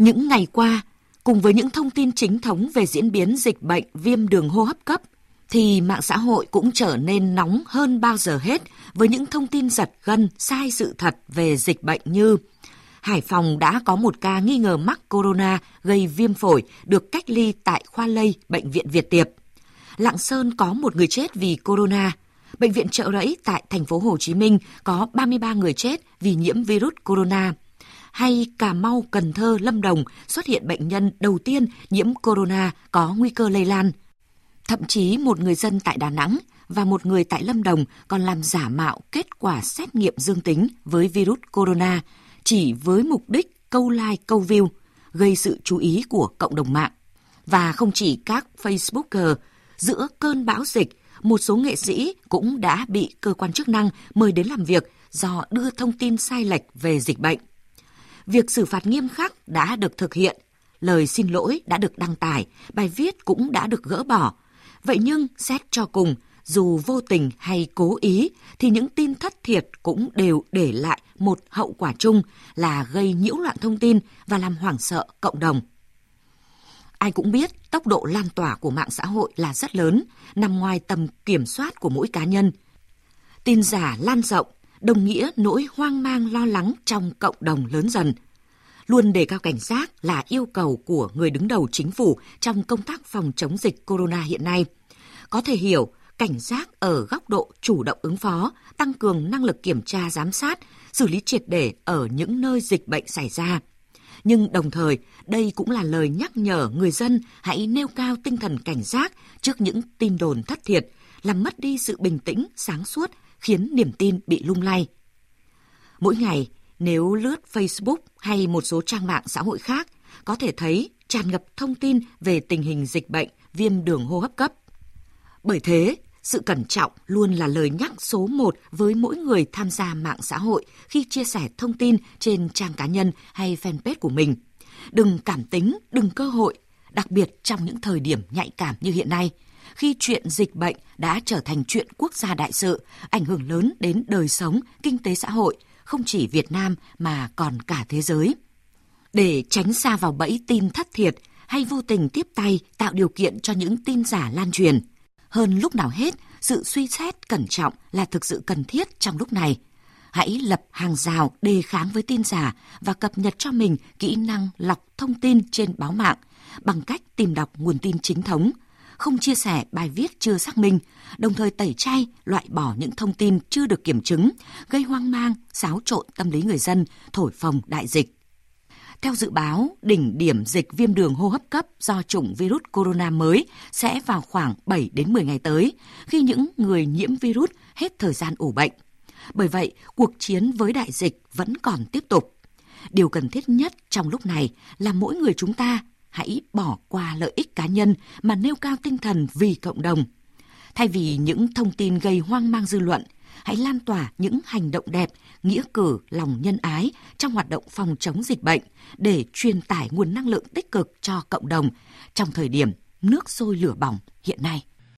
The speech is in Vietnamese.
Những ngày qua, cùng với những thông tin chính thống về diễn biến dịch bệnh viêm đường hô hấp cấp, thì mạng xã hội cũng trở nên nóng hơn bao giờ hết với những thông tin giật gân, sai sự thật về dịch bệnh như Hải Phòng đã có một ca nghi ngờ mắc corona gây viêm phổi được cách ly tại khoa lây Bệnh viện Việt Tiệp. Lạng Sơn có một người chết vì corona. Bệnh viện Trợ Rẫy tại thành phố Hồ Chí Minh có 33 người chết vì nhiễm virus corona. Hay Cà Mau, Cần Thơ, Lâm Đồng xuất hiện bệnh nhân đầu tiên nhiễm corona có nguy cơ lây lan. Thậm chí một người dân tại Đà Nẵng và một người tại Lâm Đồng còn làm giả mạo kết quả xét nghiệm dương tính với virus corona chỉ với mục đích câu like, câu view, gây sự chú ý của cộng đồng mạng. Và không chỉ các Facebooker, giữa cơn bão dịch, một số nghệ sĩ cũng đã bị cơ quan chức năng mời đến làm việc do đưa thông tin sai lệch về dịch bệnh. Việc xử phạt nghiêm khắc đã được thực hiện, lời xin lỗi đã được đăng tải, bài viết cũng đã được gỡ bỏ. Vậy nhưng xét cho cùng, dù vô tình hay cố ý thì những tin thất thiệt cũng đều để lại một hậu quả chung là gây nhiễu loạn thông tin và làm hoảng sợ cộng đồng. Ai cũng biết tốc độ lan tỏa của mạng xã hội là rất lớn, nằm ngoài tầm kiểm soát của mỗi cá nhân. Tin giả lan rộng, đồng nghĩa nỗi hoang mang lo lắng trong cộng đồng lớn dần. Luôn đề cao cảnh giác là yêu cầu của người đứng đầu chính phủ trong công tác phòng chống dịch corona hiện nay. Có thể hiểu, cảnh giác ở góc độ chủ động ứng phó, tăng cường năng lực kiểm tra giám sát, xử lý triệt để ở những nơi dịch bệnh xảy ra. Nhưng đồng thời, đây cũng là lời nhắc nhở người dân hãy nêu cao tinh thần cảnh giác trước những tin đồn thất thiệt, làm mất đi sự bình tĩnh, sáng suốt, khiến niềm tin bị lung lay. Mỗi ngày, nếu lướt Facebook hay một số trang mạng xã hội khác, có thể thấy tràn ngập thông tin về tình hình dịch bệnh viêm đường hô hấp cấp. Bởi thế, sự cẩn trọng luôn là lời nhắc số một với mỗi người tham gia mạng xã hội khi chia sẻ thông tin trên trang cá nhân hay fanpage của mình. Đừng cảm tính, đừng cơ hội, đặc biệt trong những thời điểm nhạy cảm như hiện nay, khi chuyện dịch bệnh đã trở thành chuyện quốc gia đại sự, ảnh hưởng lớn đến đời sống, kinh tế xã hội, không chỉ Việt Nam mà còn cả thế giới. Để tránh xa vào bẫy tin thất thiệt hay vô tình tiếp tay tạo điều kiện cho những tin giả lan truyền, hơn lúc nào hết, sự suy xét cẩn trọng là thực sự cần thiết trong lúc này. Hãy lập hàng rào đề kháng với tin giả và cập nhật cho mình kỹ năng lọc thông tin trên báo mạng bằng cách tìm đọc nguồn tin chính thống, không chia sẻ bài viết chưa xác minh, đồng thời tẩy chay, loại bỏ những thông tin chưa được kiểm chứng, gây hoang mang, xáo trộn tâm lý người dân, thổi phồng đại dịch. Theo dự báo, đỉnh điểm dịch viêm đường hô hấp cấp do chủng virus corona mới sẽ vào khoảng 7 đến 10 ngày tới, khi những người nhiễm virus hết thời gian ủ bệnh. Bởi vậy, cuộc chiến với đại dịch vẫn còn tiếp tục. Điều cần thiết nhất trong lúc này là mỗi người chúng ta hãy bỏ qua lợi ích cá nhân mà nêu cao tinh thần vì cộng đồng. Thay vì những thông tin gây hoang mang dư luận, hãy lan tỏa những hành động đẹp, nghĩa cử, lòng nhân ái trong hoạt động phòng chống dịch bệnh để truyền tải nguồn năng lượng tích cực cho cộng đồng trong thời điểm nước sôi lửa bỏng hiện nay.